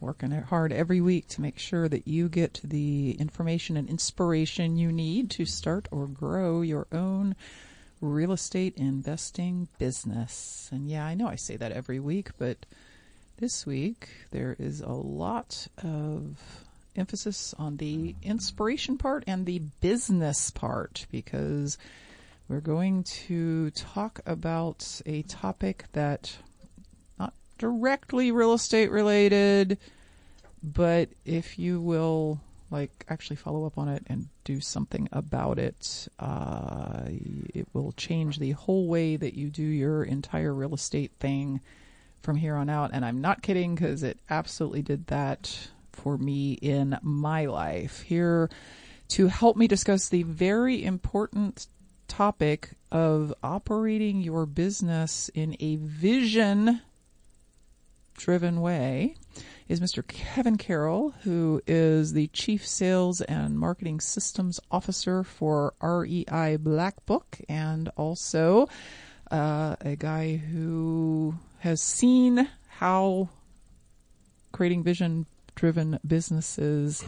working hard every week to make sure that you get the information and inspiration you need to start or grow your own real estate investing business. And yeah, I know I say that every week, but this week there is a lot of emphasis on the inspiration part and the business part because we're going to talk about a topic that directly real estate related, but if you will like actually follow up on it and do something about it, uh, it will change the whole way that you do your entire real estate thing from here on out. And I'm not kidding because it absolutely did that for me in my life. Here to help me discuss the very important topic of operating your business in a vision driven way is Mr. Kevin Carroll, who is the Chief Sales and Marketing Systems Officer for REI Black Book and also uh, a guy who has seen how creating vision driven businesses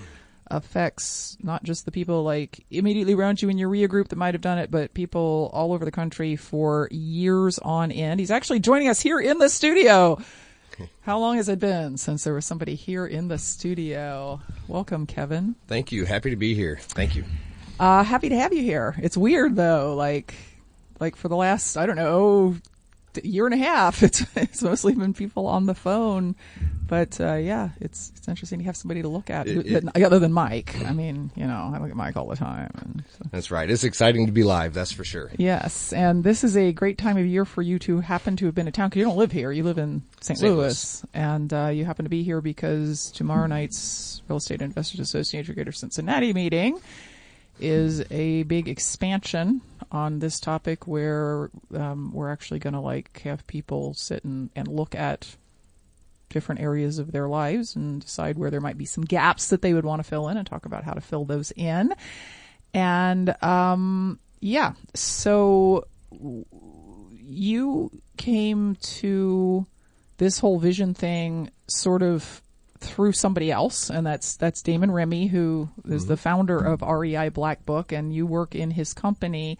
affects not just the people like immediately around you in your REIA group that might have done it, but people all over the country for years on end. He's actually joining us here in the studio. How long has it been since there was somebody here in the studio? Welcome, Kevin. Thank you. Happy to be here. Thank you. Uh, happy to have you here. It's weird though, like, like for the last, I don't know, year and a half, it's, it's mostly been people on the phone but uh, yeah, it's it's interesting to have somebody to look at it, it, other than Mike. I mean, you know, I look at Mike all the time. So. That's right. It's exciting to be live. That's for sure. Yes, and this is a great time of year for you to happen to have been in town because you don't live here. You live in St. Louis, Louis, and uh, you happen to be here because tomorrow night's Real Estate Investors Association Greater Cincinnati meeting is a big expansion on this topic where um, we're actually going to like have people sit and, and look at different areas of their lives and decide where there might be some gaps that they would want to fill in and talk about how to fill those in. And, um, yeah, so you came to this whole vision thing sort of through somebody else, and that's that's Damon Remy, who is mm-hmm. the founder of REI Black Book, and you work in his company.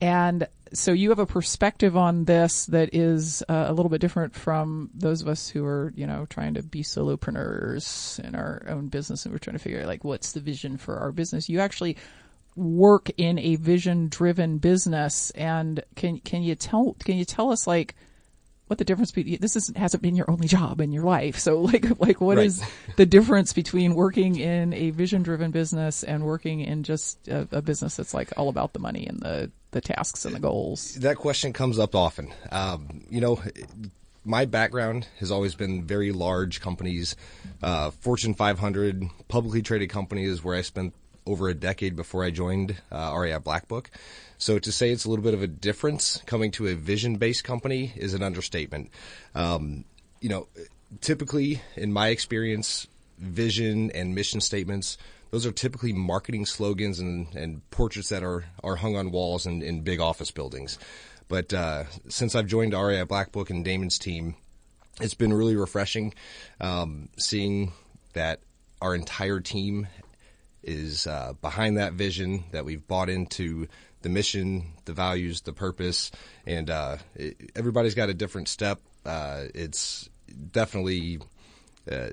And so you have a perspective on this that is uh, a little bit different from those of us who are, you know, trying to be solopreneurs in our own business and we're trying to figure out like what's the vision for our business. You actually work in a vision driven business and can can you tell can you tell us like what the difference between this is, hasn't been your only job in your life. So like like what right. is the difference between working in a vision driven business and working in just a, a, business that's like all about the money and the the tasks and the goals? That question comes up often. Um, you know, my background has always been very large companies, uh, Fortune 500 publicly traded companies where I spent over a decade before I joined uh, REI Black Book. So to say it's a little bit of a difference coming to a vision based company is an understatement. Um, you know, typically in my experience, vision and mission statements, those are typically marketing slogans and, and portraits that are, are hung on walls in, in big office buildings. But uh, since I've joined REI Black Book and Damon's team, it's been really refreshing um, seeing that our entire team is uh, behind that vision, that we've bought into the mission, the values, the purpose, and uh, it, everybody's got a different step Uh, it's definitely uh,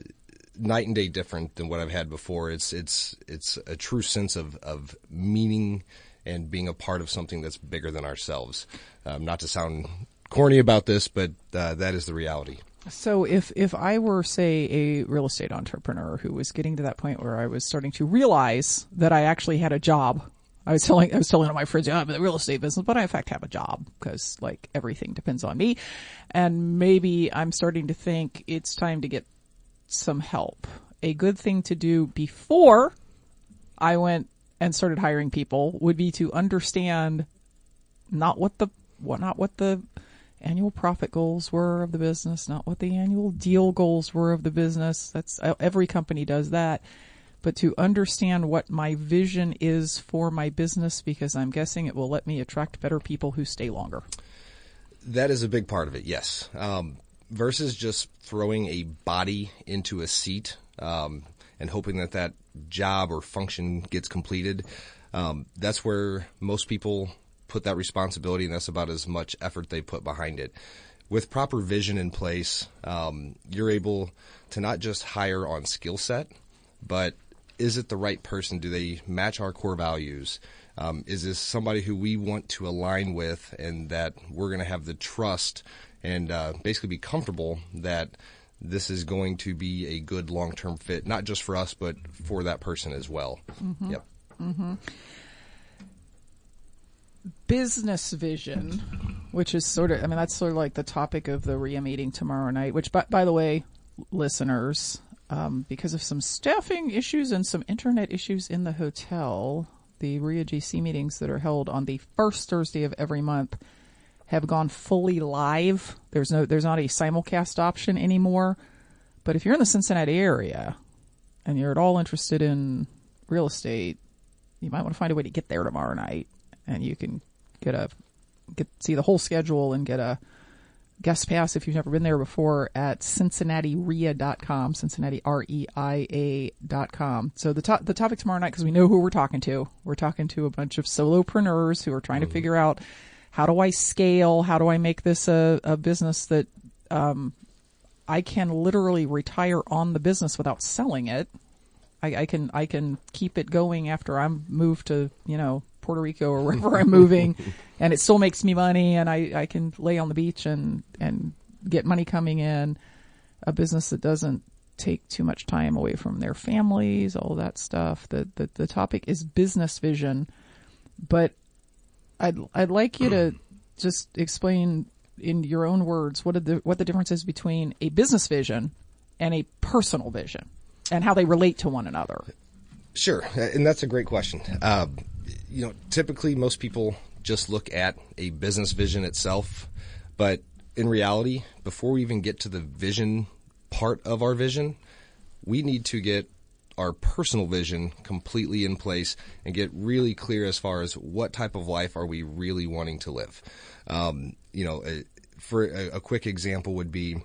night and day different than what I've had before. It's it's it's a true sense of of meaning and being a part of something that's bigger than ourselves. Um, not to sound corny about this, but uh, that is the reality. So if if I were say a real estate entrepreneur who was getting to that point where I was starting to realize that I actually had a job. I was telling I was telling my friends, yeah, I'm in the real estate business, but I in fact have a job because like everything depends on me. And maybe I'm starting to think it's time to get some help. A good thing to do before I went and started hiring people would be to understand not what the what not what the annual profit goals were of the business, not what the annual deal goals were of the business. That's uh, every company does that. But to understand what my vision is for my business because I'm guessing it will let me attract better people who stay longer. That is a big part of it, yes. Um, versus just throwing a body into a seat um, and hoping that that job or function gets completed. Um, that's where most people put that responsibility, and that's about as much effort they put behind it. With proper vision in place, um, you're able to not just hire on skill set, but is it the right person? Do they match our core values? Um, is this somebody who we want to align with and that we're going to have the trust and uh, basically be comfortable that this is going to be a good long term fit, not just for us, but for that person as well. Mm-hmm. Yep. Mm-hmm. Business vision, which is sort of, I mean, that's sort of like the topic of the REIA meeting tomorrow night, which, by, by the way, listeners, um, because of some staffing issues and some internet issues in the hotel, the REIA GC meetings that are held on the first Thursday of every month have gone fully live. There's no, there's not a simulcast option anymore. But if you're in the Cincinnati area and you're at all interested in real estate, you might want to find a way to get there tomorrow night, and you can get a get see the whole schedule and get a guest pass if you've never been there before at cincinnatirea.com, Cincinnati R-E-I-A.com. So the to- the topic tomorrow night, because we know who we're talking to, we're talking to a bunch of solopreneurs who are trying to mm-hmm. figure out how do I scale? How do I make this a, a business that um, I can literally retire on the business without selling it? I, I, can I can keep it going after I'm moved to you know Puerto Rico or wherever I'm moving, and it still makes me money, and I, I can lay on the beach and and get money coming in. A business that doesn't take too much time away from their families, all that stuff. The the, the topic is business vision, but I'd I'd like you to just explain in your own words what the what the difference is between a business vision and a personal vision, and how they relate to one another. Sure, and that's a great question. Uh, you know, typically most people just look at a business vision itself, but in reality, before we even get to the vision part of our vision, we need to get our personal vision completely in place and get really clear as far as what type of life are we really wanting to live. Um, you know, for a, a, quick example would be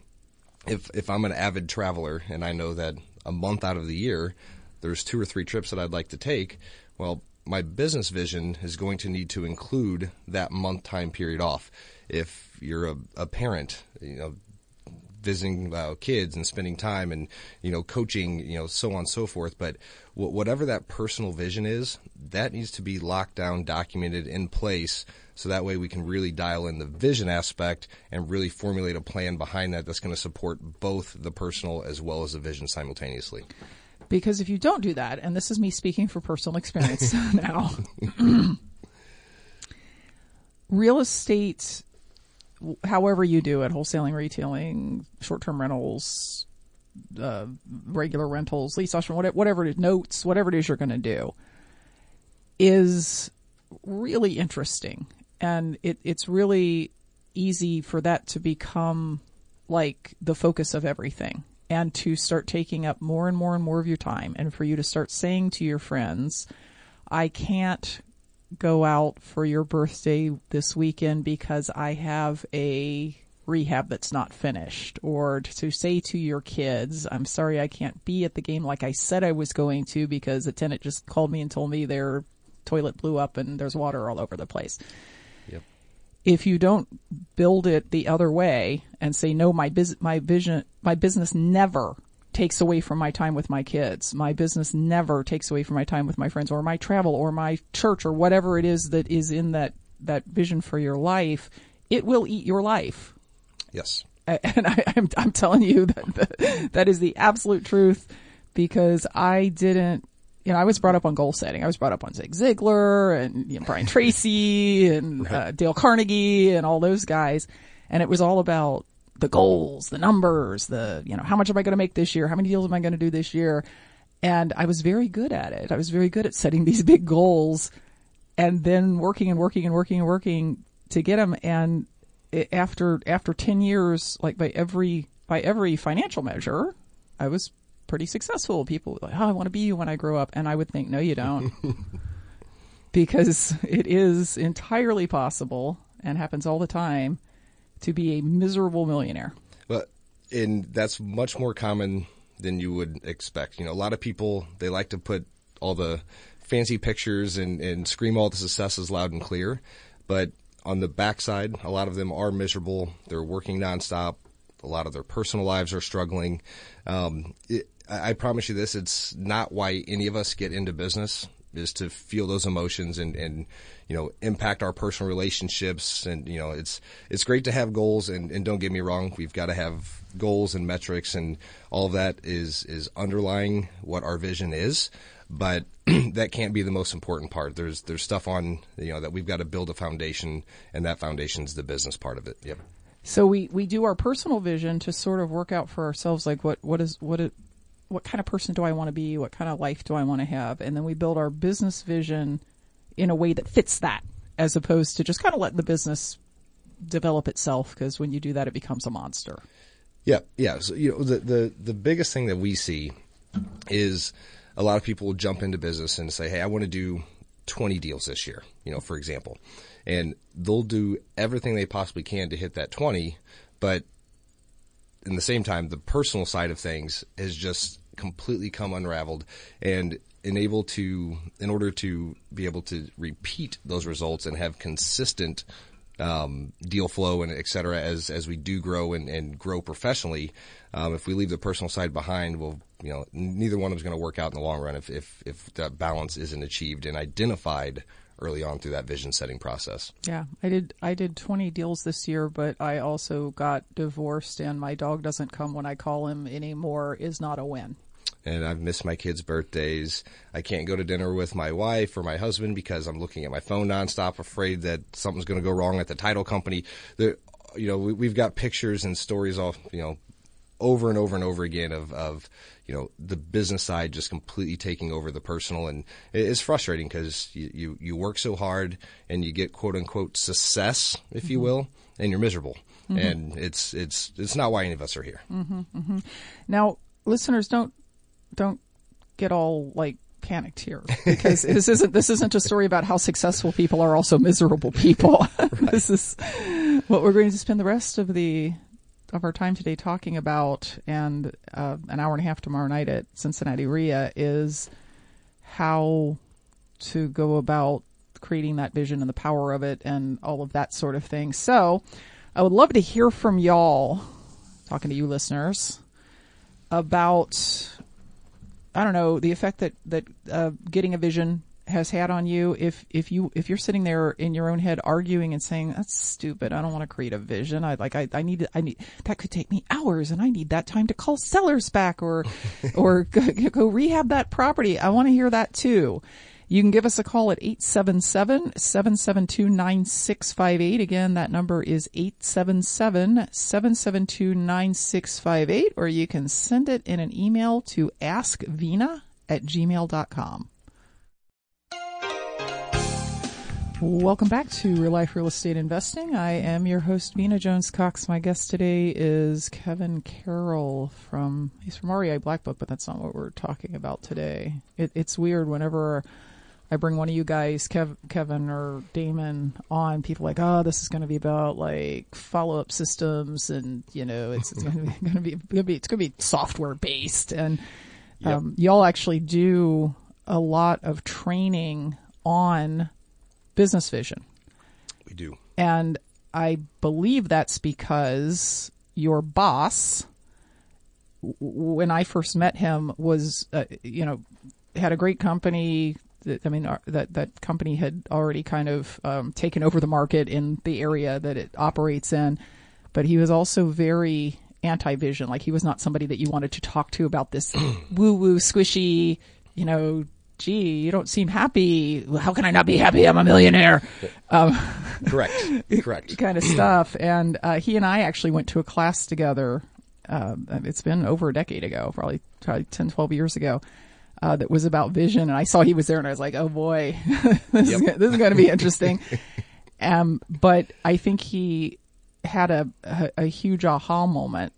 if if I'm an avid traveler and I know that a month out of the year there's two or three trips that I'd like to take. Well, my business vision is going to need to include that month time period off. If you're a, a parent, you know, visiting uh, kids and spending time and you know coaching you know so on and so forth but whatever that personal vision is that needs to be locked down documented in place so that way we can really dial in the vision aspect and really formulate a plan behind that that's going to support both the personal as well as the vision simultaneously because if you don't do that and this is me speaking for personal experience now real estate however you do it, wholesaling, retailing, short-term rentals, uh, regular rentals, lease option, whatever, whatever it is, notes, whatever it is you're going to do, is really interesting, and it, it's really easy for that to become like the focus of everything and to start taking up more and more and more of your time and for you to start saying to your friends, I can't go out for your birthday this weekend because I have a rehab that's not finished or to say to your kids, I'm sorry I can't be at the game like I said I was going to because the tenant just called me and told me their toilet blew up and there's water all over the place. If you don't build it the other way and say no my biz- my vision my business never takes away from my time with my kids. My business never takes away from my time with my friends or my travel or my church or whatever it is that is in that that vision for your life. It will eat your life. Yes. and I, I'm, I'm telling you that the, that is the absolute truth because I didn't, you know, I was brought up on goal setting. I was brought up on Zig Ziglar and you know, Brian Tracy and uh, Dale Carnegie and all those guys. And it was all about the goals, the numbers, the, you know, how much am I going to make this year? How many deals am I going to do this year? And I was very good at it. I was very good at setting these big goals and then working and working and working and working to get them. And it, after after 10 years like by every by every financial measure i was pretty successful people like oh i want to be you when i grow up and i would think no you don't because it is entirely possible and happens all the time to be a miserable millionaire But and that's much more common than you would expect. You know, a lot of people they like to put all the fancy pictures and, and scream all the successes loud and clear, but on the backside, a lot of them are miserable. They're working nonstop. A lot of their personal lives are struggling. Um, it, I promise you this: it's not why any of us get into business is to feel those emotions and, and you know impact our personal relationships. And you know it's it's great to have goals and, and don't get me wrong we've got to have goals and metrics and all of that is is underlying what our vision is. But that can't be the most important part. There's there's stuff on you know that we've got to build a foundation and that foundation's the business part of it. Yep. So we we do our personal vision to sort of work out for ourselves like what what is what it what kind of person do I want to be? What kind of life do I want to have? And then we build our business vision in a way that fits that as opposed to just kind of letting the business develop itself because when you do that it becomes a monster. Yeah, yeah. So you know, the the the biggest thing that we see is a lot of people will jump into business and say, "Hey, I want to do 20 deals this year." You know, for example, and they'll do everything they possibly can to hit that 20, but in the same time, the personal side of things has just completely come unraveled and enable to in order to be able to repeat those results and have consistent um, deal flow and et cetera as as we do grow and, and grow professionally. Um, if we leave the personal side behind, well, you know, neither one of them is going to work out in the long run if if if that balance isn't achieved and identified early on through that vision setting process. Yeah, I did. I did 20 deals this year, but I also got divorced, and my dog doesn't come when I call him anymore. Is not a win. and I've missed my kids' birthdays. I can't go to dinner with my wife or my husband because I'm looking at my phone nonstop, afraid that something's going to go wrong at the title company. The, you know, we, we've got pictures and stories all, you know, over and over and over again of, of, you know, the business side just completely taking over the personal. And it's frustrating because you, you, you work so hard and you get quote unquote success, if you mm-hmm. will, and you're miserable. Mm-hmm. And it's, it's, it's not why any of us are here. Mm-hmm. Now, listeners, don't don't get all like panicked here because this isn't this isn't a story about how successful people are also miserable people. this is what we're going to spend the rest of the of our time today talking about, and uh, an hour and a half tomorrow night at Cincinnati REIA is how to go about creating that vision and the power of it and all of that sort of thing. So, I would love to hear from y'all, talking to you listeners, about I don't know the effect that that uh, getting a vision has had on you. If if you if you're sitting there in your own head arguing and saying that's stupid, I don't want to create a vision. I like I, I need I need that could take me hours, and I need that time to call sellers back or or go, go rehab that property. I want to hear that too. You can give us a call at 877-772-9658. Again, that number is 877-772-9658, or you can send it in an email to askvena at gmail.com. Welcome back to Real Life Real Estate Investing. I am your host, Vena Jones Cox. My guest today is Kevin Carroll from, he's from REI Black Book, but that's not what we're talking about today. It, it's weird whenever I bring one of you guys, Kev, Kevin or Damon, on. People are like, oh, this is going to be about like follow up systems, and you know, it's, it's going to be going to be it's going to be software based, and um, y'all actually do a lot of training on business vision, We do. and I believe that's because your boss, when I first met him, was uh, you know had a great company. That, I mean, uh, that that company had already kind of um, taken over the market in the area that it operates in, but he was also very anti-vision. Like he was not somebody that you wanted to talk to about this woo-woo squishy, you know, gee, you don't seem happy. How can I not be happy? I'm a millionaire. Um, correct. Correct. kind of stuff. And uh, he and I actually went to a class together. Uh, it's been over a decade ago, probably, probably 10, 12 years ago. Uh, that was about vision, and I saw he was there, and I was like, "Oh boy, this, yep. is, this is going to be interesting." um, but I think he had a, a, a huge aha moment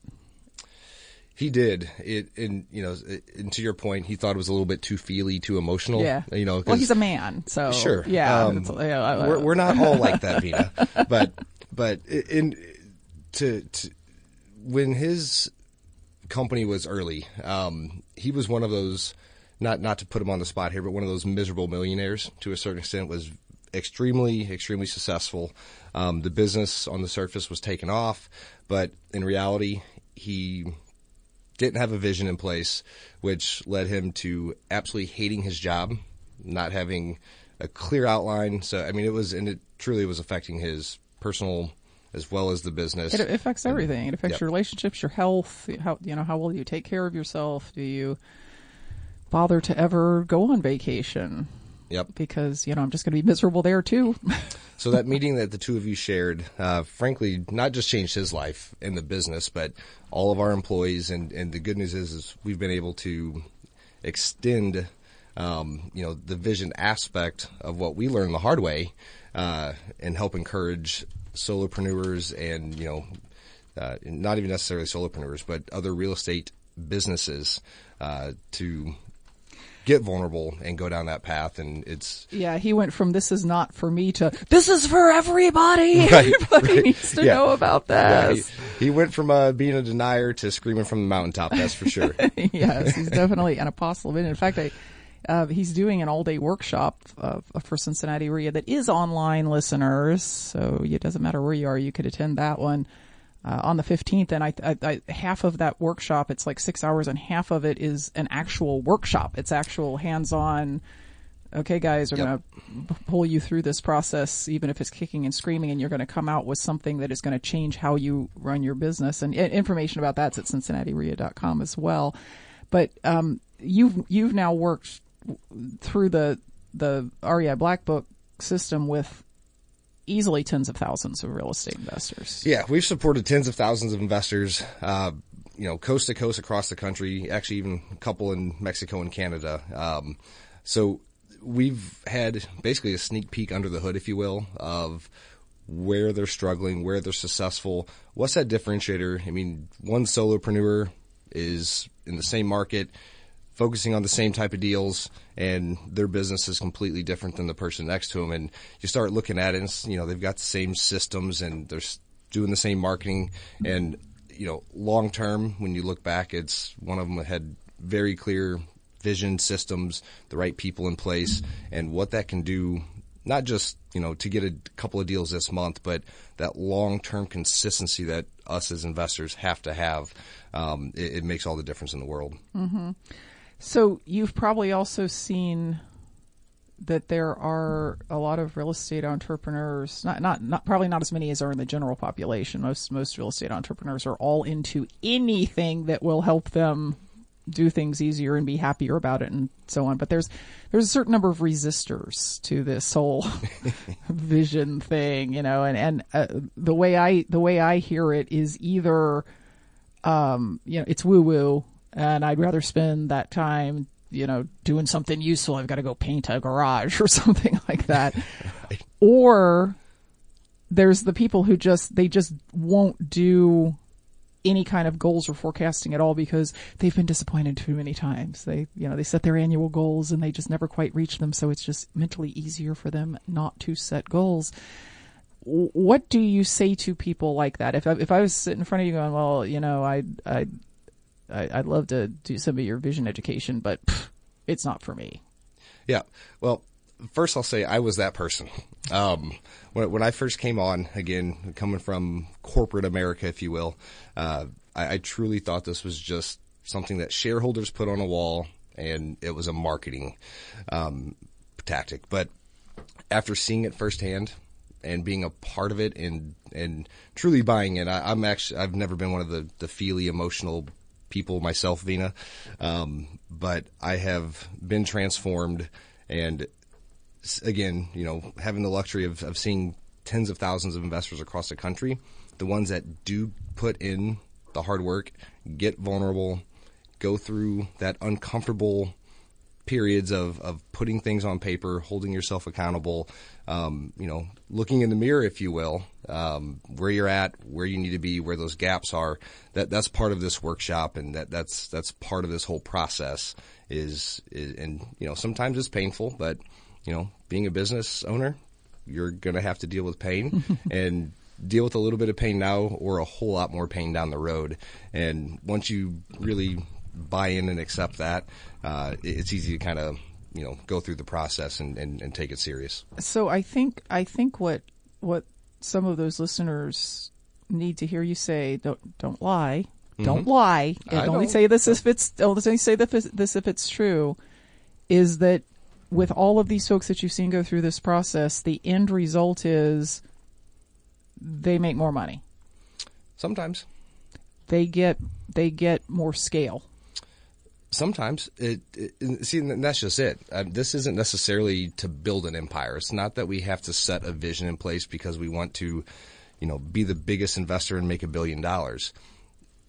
he did it, and you know, and to your point, he thought it was a little bit too feely, too emotional. Yeah, you know, well, he's a man, so sure. Yeah, um, we're, we're not all like that, Vena. but but in to, to when his company was early, um, he was one of those. Not not to put him on the spot here, but one of those miserable millionaires to a certain extent was extremely extremely successful. Um, the business on the surface was taken off, but in reality, he didn't have a vision in place, which led him to absolutely hating his job, not having a clear outline. So, I mean, it was, and it truly was affecting his personal as well as the business. It affects everything. It affects yep. your relationships, your health. How you know how well you take care of yourself. Do you bother to ever go on vacation? Yep. Because you know I'm just going to be miserable there too. so that meeting that the two of you shared, uh, frankly, not just changed his life in the business, but all of our employees. And, and the good news is, is we've been able to extend, um, you know, the vision aspect of what we learned the hard way, uh, and help encourage solopreneurs and, you know, uh, not even necessarily solopreneurs, but other real estate businesses, uh, to get vulnerable and go down that path. And it's yeah, he went from this is not for me to this is for everybody. Right, everybody right. needs to yeah. know about that. Yeah, he, he, went from uh, being a denier to screaming from the mountaintop. That's for sure. yes, he's definitely an apostle of it. In fact, I. Uh, he's doing an all-day workshop uh, for Cincinnati area that is online, listeners. So it doesn't matter where you are; you could attend that one uh, on the 15th and I, I, I, half of that workshop it's like six hours and half of it is an actual workshop. It's actual hands-on okay guys we're yep. going to pull you through this process even if it's kicking and screaming and you're going to come out with something that is going to change how you run your business. And information about that's at cincinnatirea.com as well. But um, you've you've now worked through the the REI Black Book system with easily tens of thousands of real estate investors. Yeah, we've supported tens of thousands of investors, uh, you know, coast to coast across the country, actually even a couple in Mexico and Canada. Um, so we've had basically a sneak peek under the hood, if you will, of where they're struggling, where they're successful. What's that differentiator? I mean, one solopreneur is in the same market focusing on the same type of deals and their business is completely different than the person next to them. And you start looking at it and, you know, they've got the same systems and they're doing the same marketing. And, you know, long term, when you look back, it's one of them had very clear vision systems, the right people in place and what that can do not just you know to get a couple of deals this month, but that long term consistency that us as investors have to have. Um, it, it, makes all the difference in the world. Mm-hmm. So you've probably also seen that there are a lot of real estate entrepreneurs, not, not, not, probably not as many as are in the general population. Most, most real estate entrepreneurs are all into anything that will help them do things easier and be happier about it and so on. But there's, there's a certain number of resistors to this whole vision thing, you know, and, and, uh, the way I, the way I hear it is either, um, you know, it's woo woo and I'd rather spend that time, you know, doing something useful. I've got to go paint a garage or something like that. right. Or there's the people who just, they just won't do any kind of goals or forecasting at all because they've been disappointed too many times. They, you know, they set their annual goals and they just never quite reach them. So it's just mentally easier for them not to set goals. What do you say to people like that? If I, if I was sitting in front of you going, well, you know, I, I, I, would love to do some of your vision education, but pff, it's not for me. Yeah. Well, first I'll say I was that person. Um, when, when I first came on, again, coming from corporate America, if you will, uh, I, I truly thought this was just something that shareholders put on a wall and it was a marketing, um, tactic. But after seeing it firsthand and being a part of it and, and truly buying it, I, am actually, I've never been one of the, the feely emotional people myself, Vena. Um, but I have been transformed and again, you know, having the luxury of, of seeing tens of thousands of investors across the country, the ones that do put in the hard work, get vulnerable, go through that uncomfortable periods of, of putting things on paper, holding yourself accountable, um, you know, looking in the mirror, if you will, um, where you're at, where you need to be, where those gaps are. That that's part of this workshop, and that that's that's part of this whole process. Is, is and you know sometimes it's painful, but you know, being a business owner, you're going to have to deal with pain and deal with a little bit of pain now or a whole lot more pain down the road. And once you really buy in and accept that, uh, it's easy to kind of, you know, go through the process and, and, and take it serious. So I think, I think what, what some of those listeners need to hear you say, don't, don't lie. Mm-hmm. Don't lie. And only say this if it's, only say this if it's true is that with all of these folks that you've seen go through this process, the end result is they make more money. Sometimes they get they get more scale. Sometimes it, it see that's just it. Uh, this isn't necessarily to build an empire. It's not that we have to set a vision in place because we want to, you know, be the biggest investor and make a billion dollars.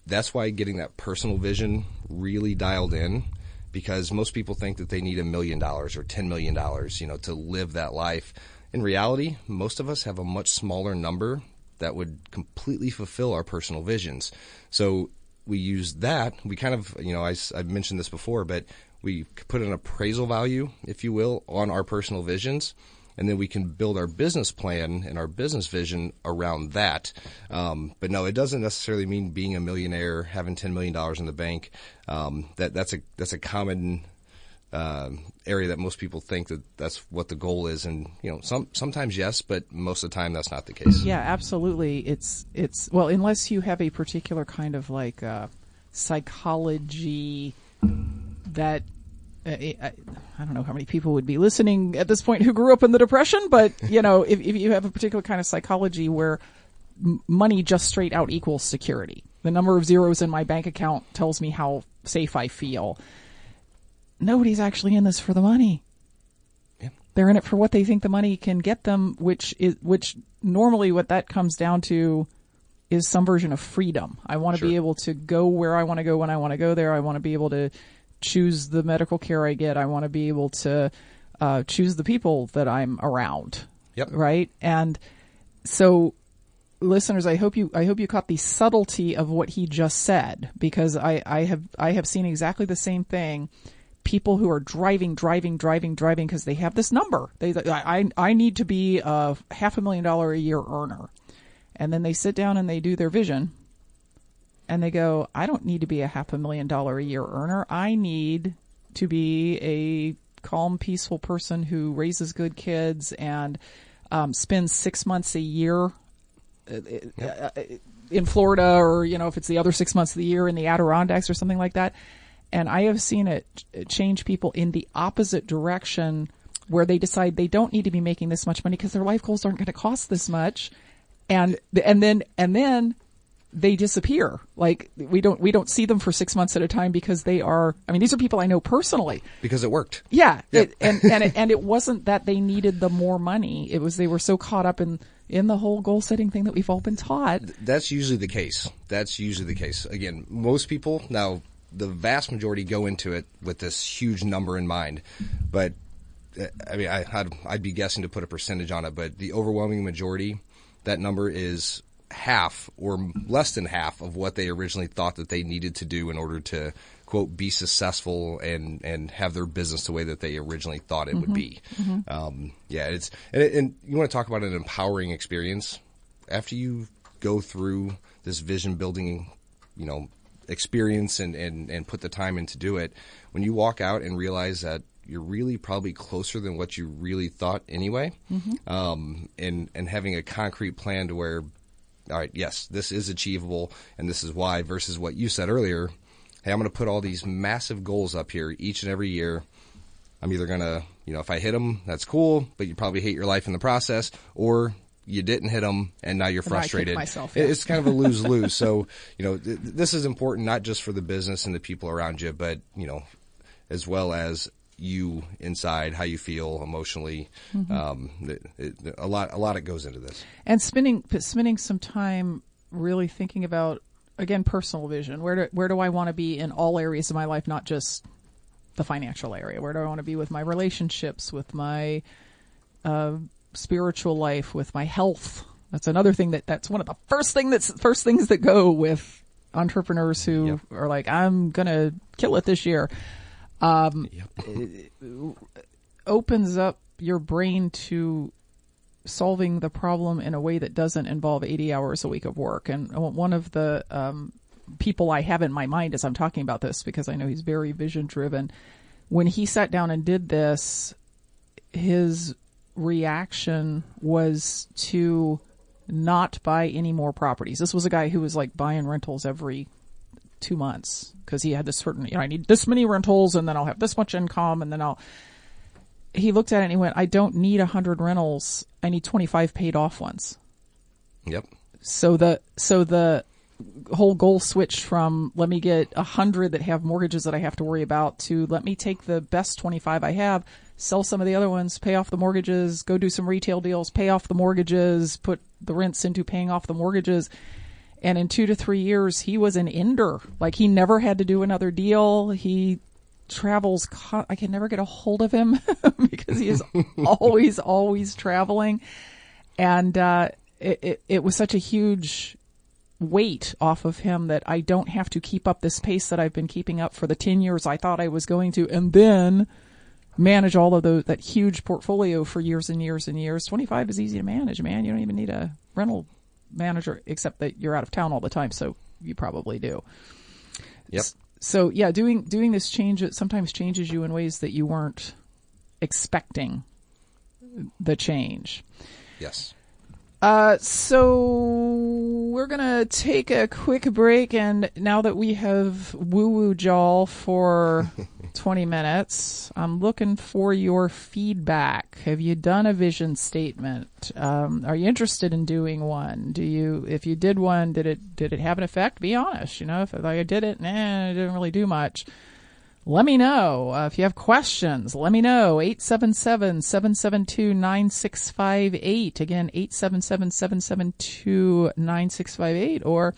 That's why getting that personal vision really dialed in because most people think that they need a million dollars or $10 million, you know, to live that life. In reality, most of us have a much smaller number that would completely fulfill our personal visions. So we use that. We kind of, you know, I, have mentioned this before, but we put an appraisal value, if you will, on our personal visions and then we can build our business plan and our business vision around that. Um, but no, it doesn't necessarily mean being a millionaire, having ten million dollars in the bank. Um, that that's a that's a common uh, area that most people think that that's what the goal is, and you know, some sometimes yes, but most of the time that's not the case. Yeah, absolutely. It's it's well, unless you have a particular kind of like uh, psychology that uh, I, I, don't know how many people would be listening at this point who grew up in the depression, but you know, if, if you have a particular kind of psychology where money just straight out equals security, the number of zeros in my bank account tells me how safe I feel. Nobody's actually in this for the money. Yeah. They're in it for what they think the money can get them, which is, which normally what that comes down to is some version of freedom. I want to sure. be able to go where I want to go when I want to go there. I want to be able to choose the medical care I get. I want to be able to uh, choose the people that I'm around. Yep. Right. And so, listeners, I hope you I hope you caught the subtlety of what he just said because I I have I have seen exactly the same thing. People who are driving, driving, driving, driving because they have this number. They I I need to be a half a million dollar a year earner, and then they sit down and they do their vision and they go, I don't need to be a half a million dollar a year earner. I need to be a calm, peaceful person who raises good kids and um, spends six months a year uh, uh, in Florida, or you know, if it's the other six months of the year in the Adirondacks or something like that. And I have seen it change people in the opposite direction, where they decide they don't need to be making this much money because their life goals aren't going to cost this much, and and then and then they disappear. Like we don't we don't see them for six months at a time because they are. I mean, these are people I know personally because it worked. Yeah, It, and and it, and it wasn't that they needed the more money. It was they were so caught up in in the whole goal setting thing that we've all been taught. That's usually the case. That's usually the case. Again, most people now the vast majority go into it with this huge number in mind, but I mean, I, I'd, I'd be guessing to put a percentage on it, but the overwhelming majority, that number is half or less than half of what they originally thought that they needed to do in order to quote be successful and and have their business the way that they originally thought it mm-hmm. would be. Mm-hmm. Um, yeah, it's and, and you want to talk about an empowering experience after you go through this vision building, you know, experience and, and, and put the time in to do it. When you walk out and realize that you're really probably closer than what you really thought anyway. Um, and and having a concrete plan to where, all right, yes, this is achievable, and this is why. Versus what you said earlier. Hey, I'm going to put all these massive goals up here each and every year. I'm either going to, you know, if I hit them, that's cool, but you probably hate your life in the process, or you didn't hit them and now you're And frustrated. myself, yeah. It's kind of a lose lose. so, you know, th- this is important not just for the business and the people around you, but, you know, as well as you inside, how you feel emotionally. Mm-hmm. Um, it, it, a lot, a lot that goes into this. and spending spending some time really thinking about again personal vision where do where do I want to be in all areas of my life not just the financial area where do I want to be with my relationships with my uh, spiritual life with my health that's another thing that that's one of the first thing that's first things that go with entrepreneurs who Yep. are like I'm gonna kill it this year Um, opens up your brain to solving the problem in a way that doesn't involve 80 hours a week of work. And one of the um, people I have in my mind as I'm talking about this, because I know he's very vision driven, when he sat down and did this, his reaction was to not buy any more properties. This was a guy who was like buying rentals every two months because he had this certain, you know, I need this many rentals and then I'll have this much income and then I'll, he looked at it and he went, I don't need a hundred rentals. I need 25 paid off ones. Yep. So the, so the whole goal switched from let me get a hundred that have mortgages that I have to worry about to let me take the best 25 I have, sell some of the other ones, pay off the mortgages, go do some retail deals, pay off the mortgages, put the rents into paying off the mortgages. And in two to three years, he was an ender. Like he never had to do another deal. He travels. Co- I can never get a hold of him because he is always, always traveling. And, uh, it, it, it was such a huge weight off of him that I don't have to keep up this pace that I've been keeping up for the 10 years I thought I was going to. And then manage all of those, that huge portfolio for years and years and years. 25 is easy to manage, man. You don't even need a rental manager except that you're out of town all the time. So you probably do. Yep. So yeah, doing, doing this change, it sometimes changes you in ways that you weren't expecting the change. Yes. Uh, so we're gonna take a quick break, and now that we have woo woo jaw for 20 minutes, I'm looking for your feedback. Have you done a vision statement? Um, are you interested in doing one? Do you, if you did one, did it, did it have an effect? Be honest. You know, if I did it, nah, it didn't really do much let me know. Uh, if you have questions, let me know. 877-772-9658. Again, 877-772-9658. Or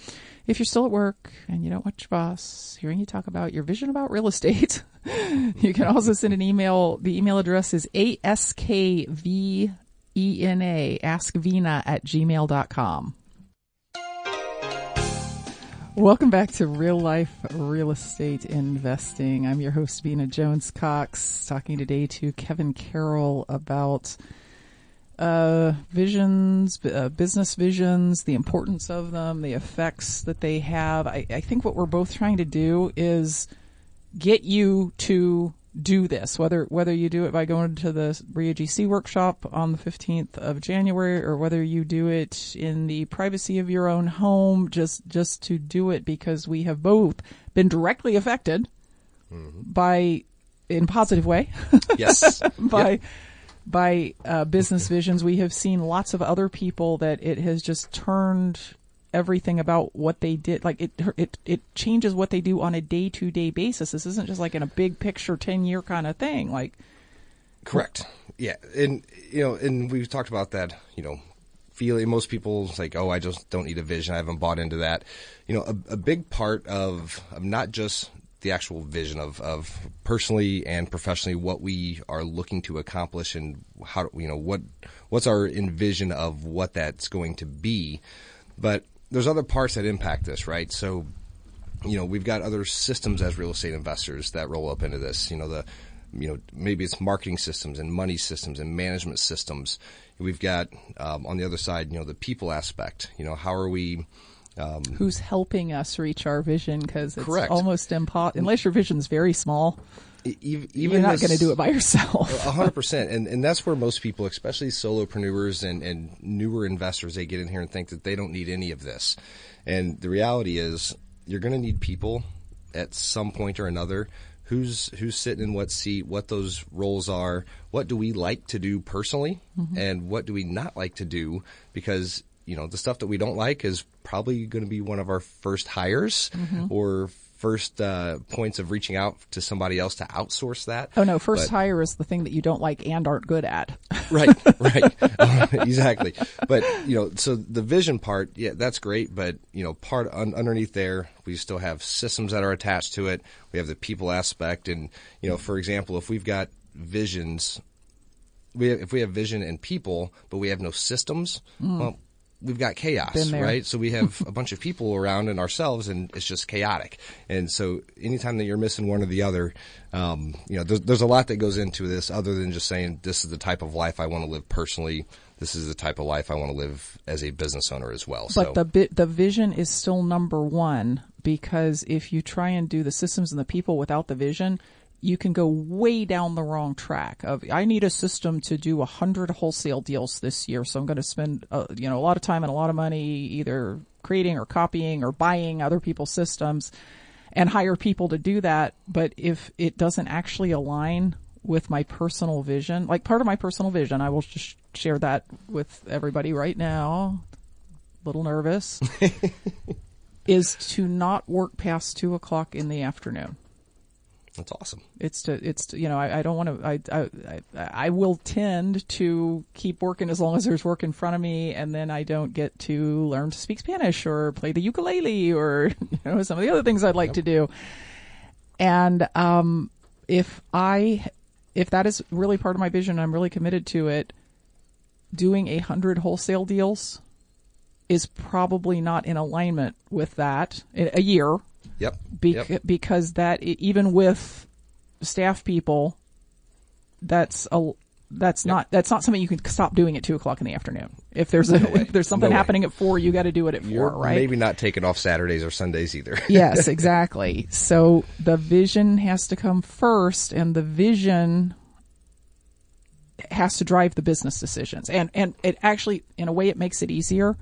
if you're still at work and you don't want your boss hearing you talk about your vision about real estate, you can also send an email. The email address is askvena, askvena at gmail.com. Welcome back to Real Life Real Estate Investing. I'm your host, Vena Jones Cox, talking today to Kevin Carroll about uh, visions, uh, business visions, the importance of them, the effects that they have. I, I think what we're both trying to do is get you to do this, whether whether you do it by going to the REIA GC workshop on the 15th of January or whether you do it in the privacy of your own home, just just to do it because we have both been directly affected by in positive way Yes. by Yep. by uh, business visions. We have seen lots of other people that it has just turned everything about what they did. Like it, it, it changes what they do on a day to day basis. This isn't just like in a big picture, ten year kind of thing. Like Correct. Yeah, and you know, and we've talked about that. You know, feeling most people like, oh, I just don't need a vision. I haven't bought into that. You know, a, a big part of of not just the actual vision of of personally and professionally what we are looking to accomplish and how you know what what's our envision of what that's going to be, but there's other parts that impact this, right? So you know, we've got other systems as real estate investors that roll up into this. You know, the, you know, maybe it's marketing systems and money systems and management systems. We've got um, on the other side, you know, the people aspect. You know, how are we? who's helping us reach our vision? Because it's Correct. almost impossible unless your vision's very small. Even, You're not going to do it by yourself. A hundred percent, and and that's where most people, especially solopreneurs and and newer investors, they get in here and think that they don't need any of this. And the reality is, you're going to need people at some point or another. Who's who's sitting in what seat? What those roles are? What do we like to do personally, mm-hmm. and what do we not like to do? Because you know the stuff that we don't like is probably going to be one of our first hires mm-hmm. or first uh, points of reaching out to somebody else to outsource that. Oh no, first But- hire is the thing that you don't like and aren't good at. right, right, exactly. But you know, so the vision part, yeah, that's great. But you know, part un- underneath there, we still have systems that are attached to it. We have the people aspect, and you know, for example, if we've got visions, we have, if we have vision and people, but we have no systems, well. We've got chaos, right? So we have a bunch of people around and ourselves, and it's just chaotic. And so, anytime that you're missing one or the other, um, you know, there's, there's a lot that goes into this, other than just saying this is the type of life I want to live personally. This is the type of life I want to live as a business owner as well. so, But the bit, the vision is still number one because if you try and do the systems and the people without the vision, you can go way down the wrong track of I need a system to do a hundred wholesale deals this year, so I'm going to spend uh, you know a lot of time and a lot of money either creating or copying or buying other people's systems and hire people to do that. But if it doesn't actually align with my personal vision, like part of my personal vision, I will just share that with everybody right now. A little nervous. is to not work past two o'clock in the afternoon. That's awesome. It's to, it's to, you know, I, I don't want to, I, I, I, I will tend to keep working as long as there's work in front of me and then I don't get to learn to speak Spanish or play the ukulele or, you know, some of the other things I'd like to do. And, um, if I, if that is really part of my vision, I'm really committed to it, doing a hundred wholesale deals is probably not in alignment with that a year Yep. Bec- yep. because that even with staff people, that's a that's not that's not something you can stop doing at two o'clock in the afternoon. If there's a if there's something No way. happening at four, you got to do it at 4 You're right? maybe not taking off Saturdays or Sundays either. yes, exactly. So the vision has to come first, and the vision has to drive the business decisions. And and it actually, in a way, it makes it easier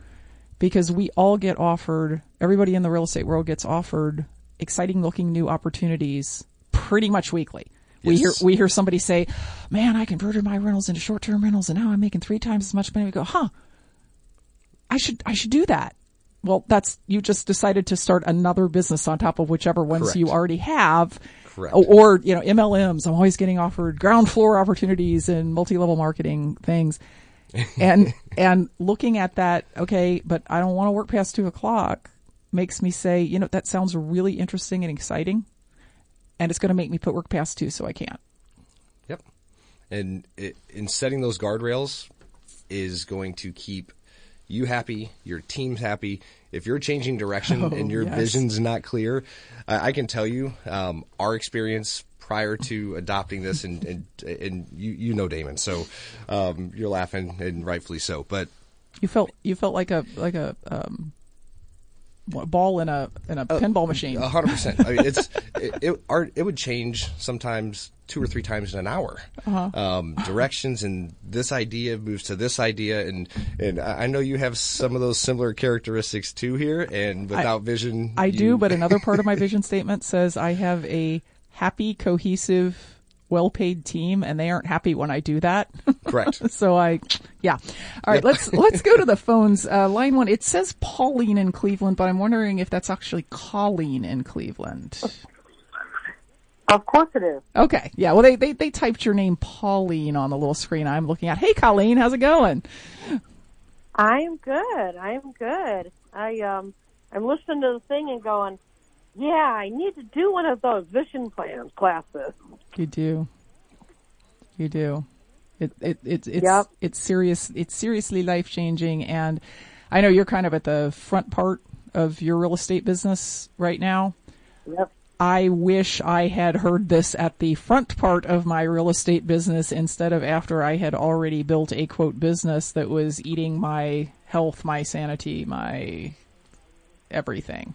because we all get offered. Everybody in the real estate world gets offered exciting looking new opportunities pretty much weekly. We hear we hear somebody say, "Man, I converted my rentals into short term rentals, and now I'm making three times as much money." We go, "Huh? I should I should do that." Well, that's you just decided to start another business on top of whichever ones Correct. you already have. Correct. Or, or, you know, MLMs. I'm always getting offered ground floor opportunities and multi-level marketing things. And and looking at that, okay, but I don't want to work past two o'clock makes me say, you know, that sounds really interesting and exciting. And it's going to make me put work past two, so I can't. Yep. And it, in setting those guardrails is going to keep you happy, your team's happy. If you're changing direction and your Oh, yes. vision's not clear, I, I can tell you um, our experience prior to adopting this, and and, and you you know Damon, so um, you're laughing and rightfully so. But You felt you felt like a like a um, ball in a in a pinball machine. A hundred percent. I mean, it's it, it, our, it would change sometimes two or three times in an hour. Um, directions and this idea moves to this idea, and and I I know you have some of those similar characteristics too here. And without vision, I you- do, but another part of my vision statement says I have a happy, cohesive, well-paid team, and they aren't happy when I do that. correct. so I, yeah. All right, let's let's go to the phones. Uh, line one. It says Pauline in Cleveland, but I'm wondering if that's actually Colleen in Cleveland. Of course it is. Okay, yeah. Well, they they they typed your name Pauline on the little screen I'm looking at. Hey, Colleen, how's it going? I'm good. I'm good. I um I'm listening to the thing and going, yeah, I need to do one of those vision plans classes. You do. You do. It it, it it's Yep. it's serious it's seriously life changing and I know you're kind of at the front part of your real estate business right now. Yep. I wish I had heard this at the front part of my real estate business instead of after I had already built a quote business that was eating my health, my sanity, my everything.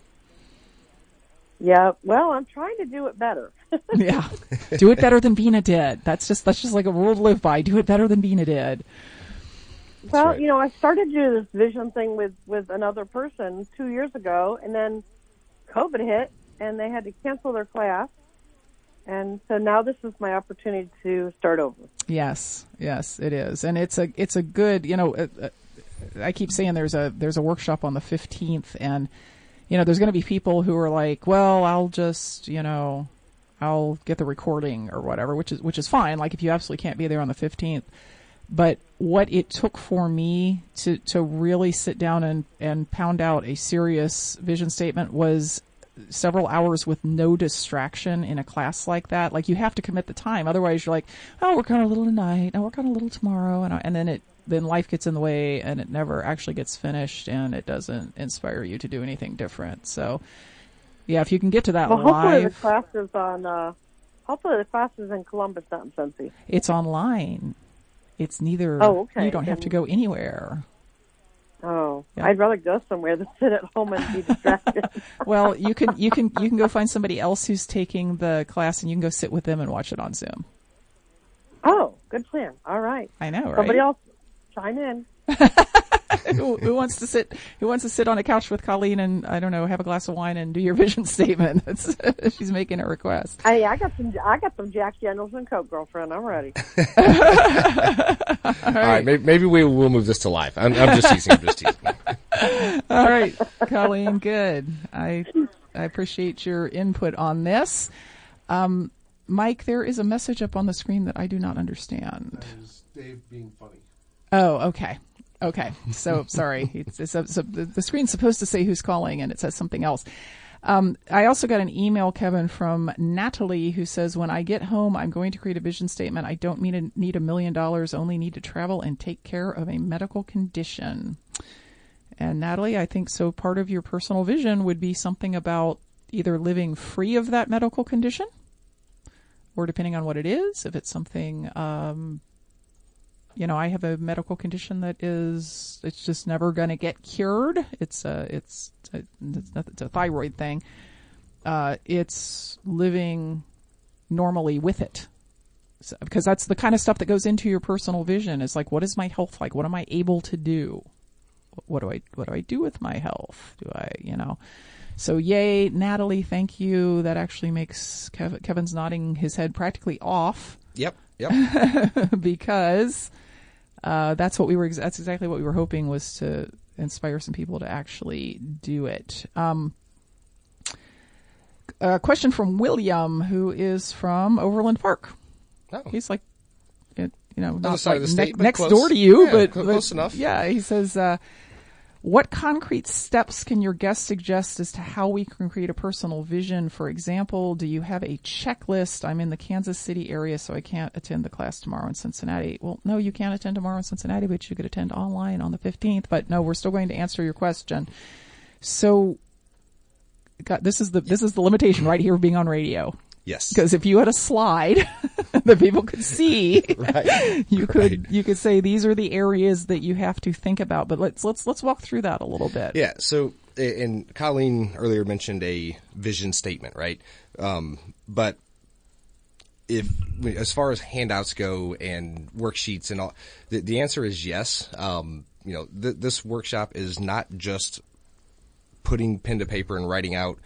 Yeah, well, I'm trying to do it better. yeah. Do it better than Vena did. That's just that's just like a rule to live by. Do it better than Vena did. well, right. you know, I started to do this vision thing with with another person two years ago, and then COVID hit, and they had to cancel their class, and so now this is my opportunity to start over. Yes, yes, it is, and it's a it's a good you know. Uh, uh, I keep saying there's a there's a workshop on the fifteenth, and you know there's going to be people who are like, well, I'll just you know, I'll get the recording or whatever, which is which is fine. Like if you absolutely can't be there on the fifteenth, but what it took for me to to really sit down and and pound out a serious vision statement was several hours with no distraction in a class like that. Like you have to commit the time. Otherwise you're like, oh, work on a little tonight. I'll work on a little tomorrow. And, I- and then it, then life gets in the way and it never actually gets finished and it doesn't inspire you to do anything different. So yeah, if you can get to that Well, hopefully the class is on. Uh, hopefully the class is in Columbus, not in Cincy. it's online. It's neither, Oh, okay. you don't have to go anywhere. Oh, Yeah. I'd rather go somewhere than sit at home and be distracted. Well, you can, you can, you can go find somebody else who's taking the class and you can go sit with them and watch it on Zoom. oh, good plan. All right. I know, right? Somebody else chime in. who, who wants to sit who wants to sit on a couch with Colleen and I don't know have a glass of wine and do your vision statement That's, she's making a request Hey, I got some. I got some Jack Daniels and Coke, girlfriend. I'm ready. All right, maybe, maybe we will move this to live. I'm, I'm just teasing. I'm just teasing. all right Colleen good I I appreciate your input on this um, Mike there is a message up on the screen that I do not understand is Dave being funny. Oh okay okay so sorry it's, it's, it's, the, the screen's supposed to say who's calling and it says something else Um, I also got an email, Kevin, from Natalie who says, "When I get home, I'm going to create a vision statement. I don't mean to need a million dollars. Only need to travel and take care of a medical condition." And Natalie, I think so. Part of your personal vision would be something about either living free of that medical condition, or depending on what it is, if it's something um, you know, I have a medical condition that is, it's just never going to get cured. It's a, it's, a, it's, not, it's a thyroid thing. Uh, it's living normally with it. So, because that's the kind of stuff that goes into your personal vision is like, what is my health like? What am I able to do? What do I, what do I do with my health? Do I, you know, so yay, Natalie, thank you. That actually makes Kev- Kevin's nodding his head practically off Yep. Yep. because uh, that's what we were. That's exactly what we were hoping was to inspire some people to actually do it. Um, a question from William, who is from Overland Park. Oh. He's like, you know, not like state, ne- next close. door to you, Yeah, but, cl- but- close enough. Yeah, he says. Uh, what concrete steps can your guest suggest as to how we can create a personal vision? For example, do you have a checklist? I'm in the Kansas City area, so I can't attend the class tomorrow in Cincinnati. Well, no, you can't attend tomorrow in Cincinnati, but you could attend online on the 15th. But no, we're still going to answer your question. So, God, this is the this is the limitation right here of being on radio. Yes. Because if you had a slide that people could see, Right. you could you could say these are the areas that you have to think about. But let's let's let's walk through that a little bit. Yeah. So, and Colleen earlier mentioned a vision statement, right? Um, but if, as far as handouts go and worksheets and all, the, the answer is yes. Um, you know, th- this workshop is not just putting pen to paper and writing out,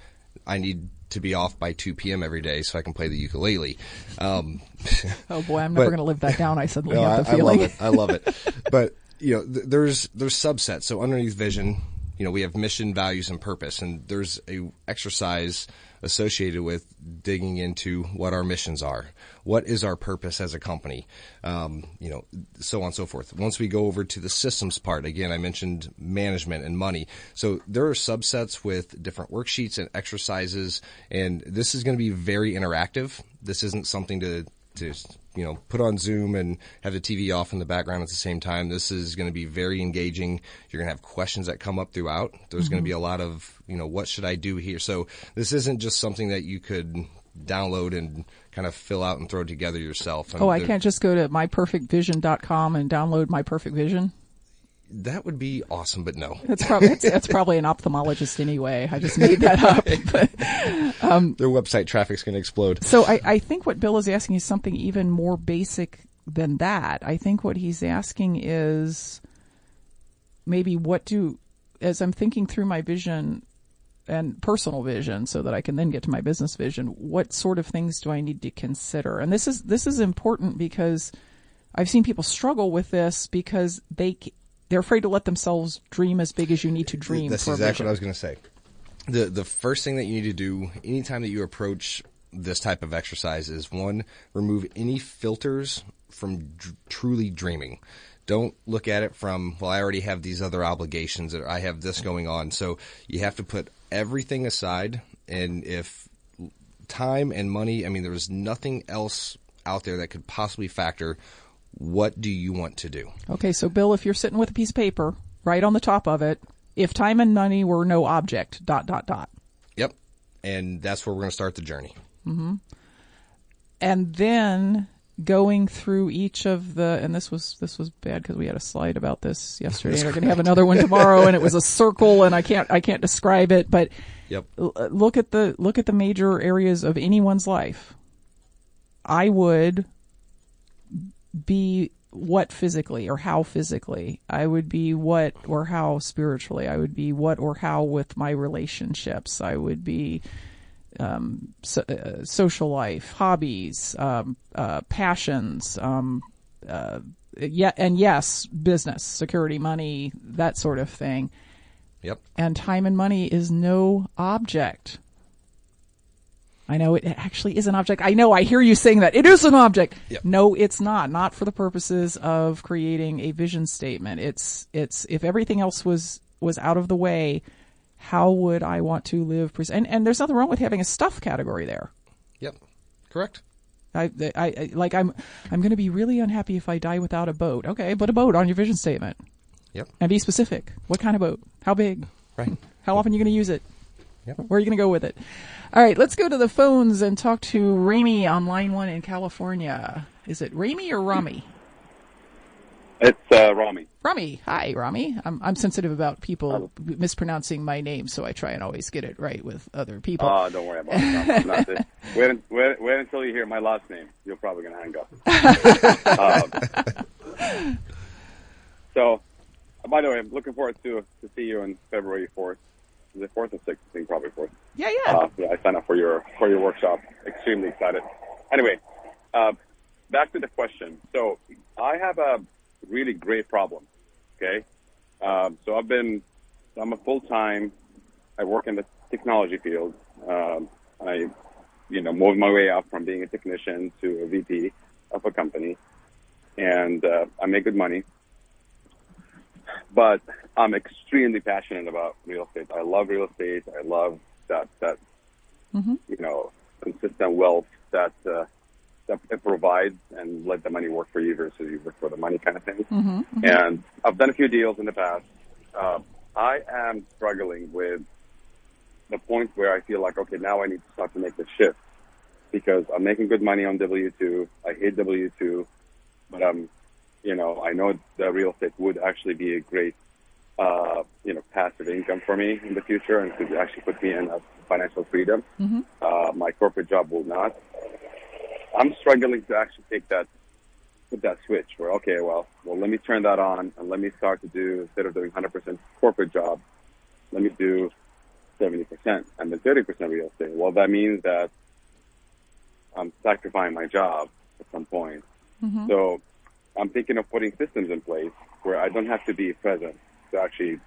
I need to be off by 2 p.m. every day so I can play the ukulele. Um, Oh boy, I'm never going to live that down. I suddenly no, have the I, I feeling. love it. I love it. but you know, th- there's there's subsets. So underneath vision, you know, we have mission, values, and purpose, and there's a exercise associated with digging into what our missions are. What is our purpose as a company? Um, you know, so on and so forth. Once we go over to the systems part, again, I mentioned management and money. So there are subsets with different worksheets and exercises, and this is going to be very interactive. This isn't something to to you know put on Zoom and have the TV off in the background at the same time. This is going to be very engaging. You're going to have questions that come up throughout. There's going to be a lot of you know what should I do here. So this isn't just something that you could download and kind of fill out and throw together yourself. oh, I can't just go to myperfectvision.com and download My Perfect Vision. That would be awesome, but no. That's probably that's, that's probably an ophthalmologist anyway. I just made that up. But, um, Their website traffic's going to explode. so I, I think what Bill is asking is something even more basic than that. I think what he's asking is maybe what do as I'm thinking through my vision and personal vision so that I can then get to my business vision, what sort of things do I need to consider? And this is this is important because I've seen people struggle with this because they they're afraid to let themselves dream as big as you need to dream. That's exactly what I was going to say. The the first thing that you need to do anytime that you approach this type of exercise is one, remove any filters from dr- truly dreaming. Don't look at it from, well, I already have these other obligations or I have this going on. So you have to put everything aside. And if time and money, I mean, there was nothing else out there that could possibly factor, what do you want to do? Okay, so Bill, if you're sitting with a piece of paper, right on the top of it, if time and money were no object, dot dot dot. Yep. And that's where we're going to start the journey. Mm-hmm. And then going through each of the and this was this was bad because we had a slide about this yesterday and we're going to have another one tomorrow and it was a circle and I can't I can't describe it but Yep. l- look at the look at the major areas of anyone's life I would be what physically or how physically I would be what or how spiritually I would be what or how with my relationships I would be um, so, uh, social life, hobbies, um, uh, passions, um, uh, yeah, and yes, business, security, money, that sort of thing. Yep. And time and money is no object. I know it actually is an object. I know I hear you saying that. It is an object. Yep. No, it's not. Not for the purposes of creating a vision statement. It's, it's, if everything else was, was out of the way, how would I want to live? Pres- and, and there's nothing wrong with having a stuff category there. Yep. Correct. I, I, I like I'm, I'm going to be really unhappy if I die without a boat. Okay, put a boat on your vision statement Yep. and be specific. What kind of boat? How big? Right. How often are you going to use it? Yep. Where are you going to go with it? All right, let's go to the phones and talk to Ramy on line one in California. Is it Ramy or Rami? It's uh, Rami. Rami. Hi, Rami. I'm, I'm sensitive about people mispronouncing my name, so I try and always get it right with other people. Uh, don't worry about it. I'm not the- wait, wait, wait until you hear my last name. You're probably going to hang up. um, so, by the way, I'm looking forward to to see you on February 4th. Is it 4th or 6th? I think probably 4th. yeah, yeah. Uh, yeah, I signed up for your for your workshop. Extremely excited. Anyway, uh, back to the question. So I have a really great problem. Okay, um, so I've been I'm a full time. I work in the technology field. Um, I, you know, moved my way up from being a technician to a VP of a company, and uh, I make good money. But I'm extremely passionate about real estate. I love real estate. I love that that you know consistent wealth that uh, that it provides, and let the money work for you versus you work for the money kind of thing. And I've done a few deals in the past. Uh, I am struggling with the point where I feel like, okay, now I need to start to make the shift because I'm making good money on W-2. I hate W-2, but I'm, you know, I know the real estate would actually be a great, uh, you know, passive income for me in the future and could actually put me in a financial freedom. Uh, my corporate job will not. I'm struggling to actually take that, put that switch where, okay, well, well, let me turn that on and let me start to do, instead of doing 100% corporate job, let me do 70% and then 30% real estate. Well, that means that I'm sacrificing my job at some point. So I'm thinking of putting systems in place where I don't have to be present to actually,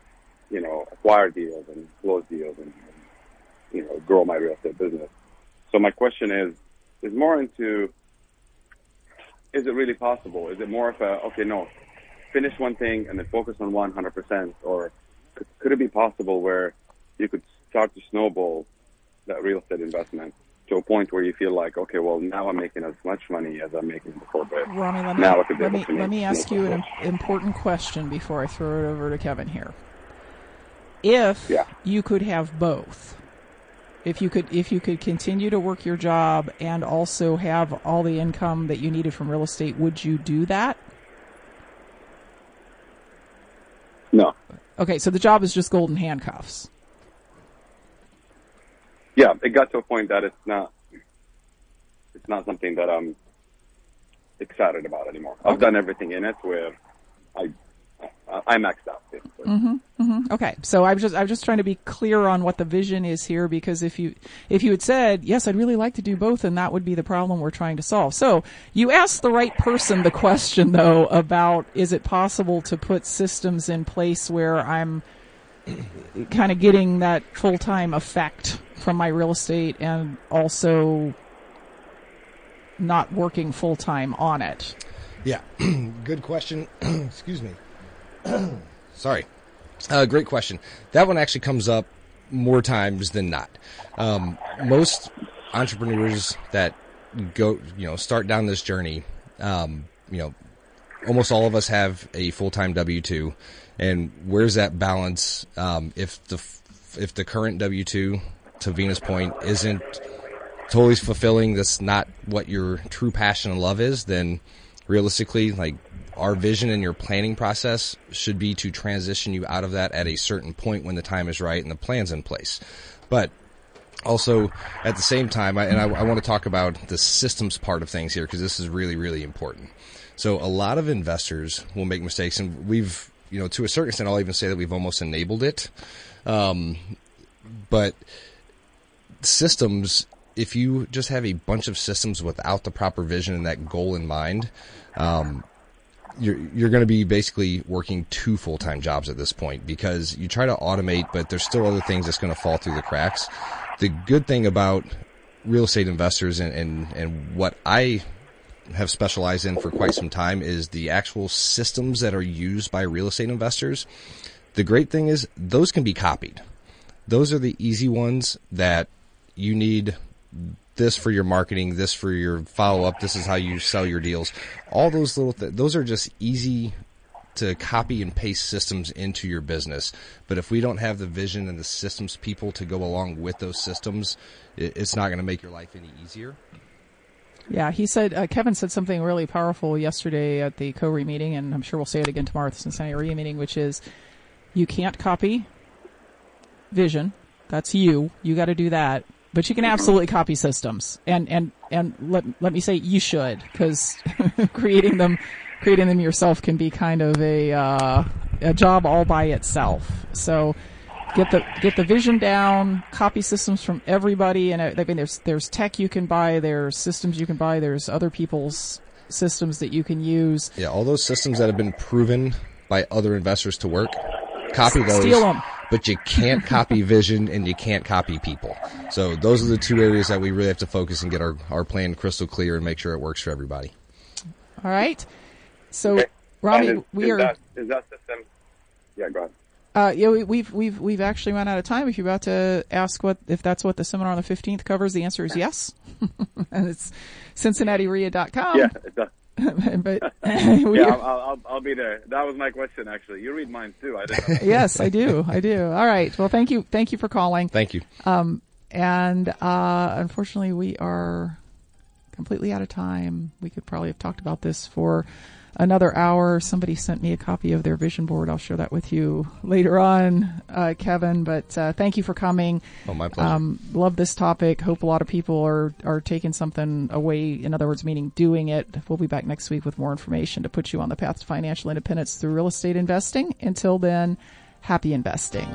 you know, acquire deals and close deals and, you know, grow my real estate business. So my question is, is more into, is it really possible? Is it more of a, okay, no, finish one thing and then focus on one hundred percent, or could, it be possible where you could start to snowball that real estate investment to a point where you feel like, okay, well, now I'm making as much money as I'm making before, but. Rami, let me, now I could be let me, let me ask you an important question before I throw it over to Kevin here. If Yeah. you could have both, if you could, if you could continue to work your job and also have all the income that you needed from real estate, would you do that? No. Okay, so the job is just golden handcuffs. Yeah, it got to a point that it's not. It's not something that I'm excited about anymore. I've done everything in it where I I maxed out basically. Mm-hmm, Okay, so I'm just I'm just trying to be clear on what the vision is here because if you if you had said yes, I'd really like to do both, and that would be the problem we're trying to solve. So you asked the right person the question though about is it possible to put systems in place where I'm kind of getting that full time effect from my real estate and also not working full time on it. Yeah, good question. Excuse me. Sorry. Uh, great question. That one actually comes up more times than not. Um, most entrepreneurs that go, you know, start down this journey, um, you know, almost all of us have a full time W two, and where's that balance? Um, if the if the current W two to Venus Point isn't totally fulfilling, that's not what your true passion and love is, then realistically, like our vision and your planning process should be to transition you out of that at a certain point when the time is right and the plan's in place. But also at the same time, I, and I, I want to talk about the systems part of things here because this is really, really important. So a lot of investors will make mistakes and we've, you know, to a certain extent, I'll even say that we've almost enabled it. Um, but systems, if you just have a bunch of systems without the proper vision and that goal in mind, um, you're you're going to be basically working two full time jobs at this point because you try to automate, but there's still other things that's going to fall through the cracks. The good thing about real estate investors and, and, and what I have specialized in for quite some time is the actual systems that are used by real estate investors. The great thing is those can be copied. Those are the easy ones that you need this for your marketing, this for your follow up, this is how you sell your deals. All those little th- those are just easy to copy and paste systems into your business. But if we don't have the vision and the systems people to go along with those systems, it's not going to make your life any easier. Yeah, he said uh, Kevin said something really powerful yesterday at the CORE meeting, and I'm sure we'll say it again tomorrow at the Cincinnati REIA meeting, which is you can't copy vision. That's you. You got to do that. But you can absolutely copy systems, and and and let let me say you should, because creating them creating them yourself can be kind of a uh, a job all by itself. So get the get the vision down, copy systems from everybody, and I mean there's there's tech you can buy, there's systems you can buy, there's other people's systems that you can use. Yeah, all those systems that have been proven by other investors to work, copy those. Steal them. But you can't copy vision and you can't copy people. So those are the two areas that we really have to focus and get our, our plan crystal clear and make sure it works for everybody. All right. So, Okay. Rami, is, we is are. That, is that system? Yeah, go ahead. Uh, yeah, we, we've we've we've actually run out of time. If you're about to ask what if that's what the seminar on the 15th covers, the answer is yes. and it's CincinnatiREIA.com. Yeah, it does. but we Yeah, I'll, I'll, I'll be there. That was my question, actually. You read mine too. I didn't. Know. yes, I do. I do. All right. Well, thank you. Thank you for calling. Thank you. Um, and uh, unfortunately, we are completely out of time. We could probably have talked about this for another hour. Somebody sent me a copy of their vision board. I'll share that with you later on, uh, Kevin. But uh, thank you for coming. Oh, my pleasure. Um, love this topic. Hope a lot of people are are taking something away. In other words, meaning doing it. We'll be back next week with more information to put you on the path to financial independence through real estate investing. Until then, happy investing.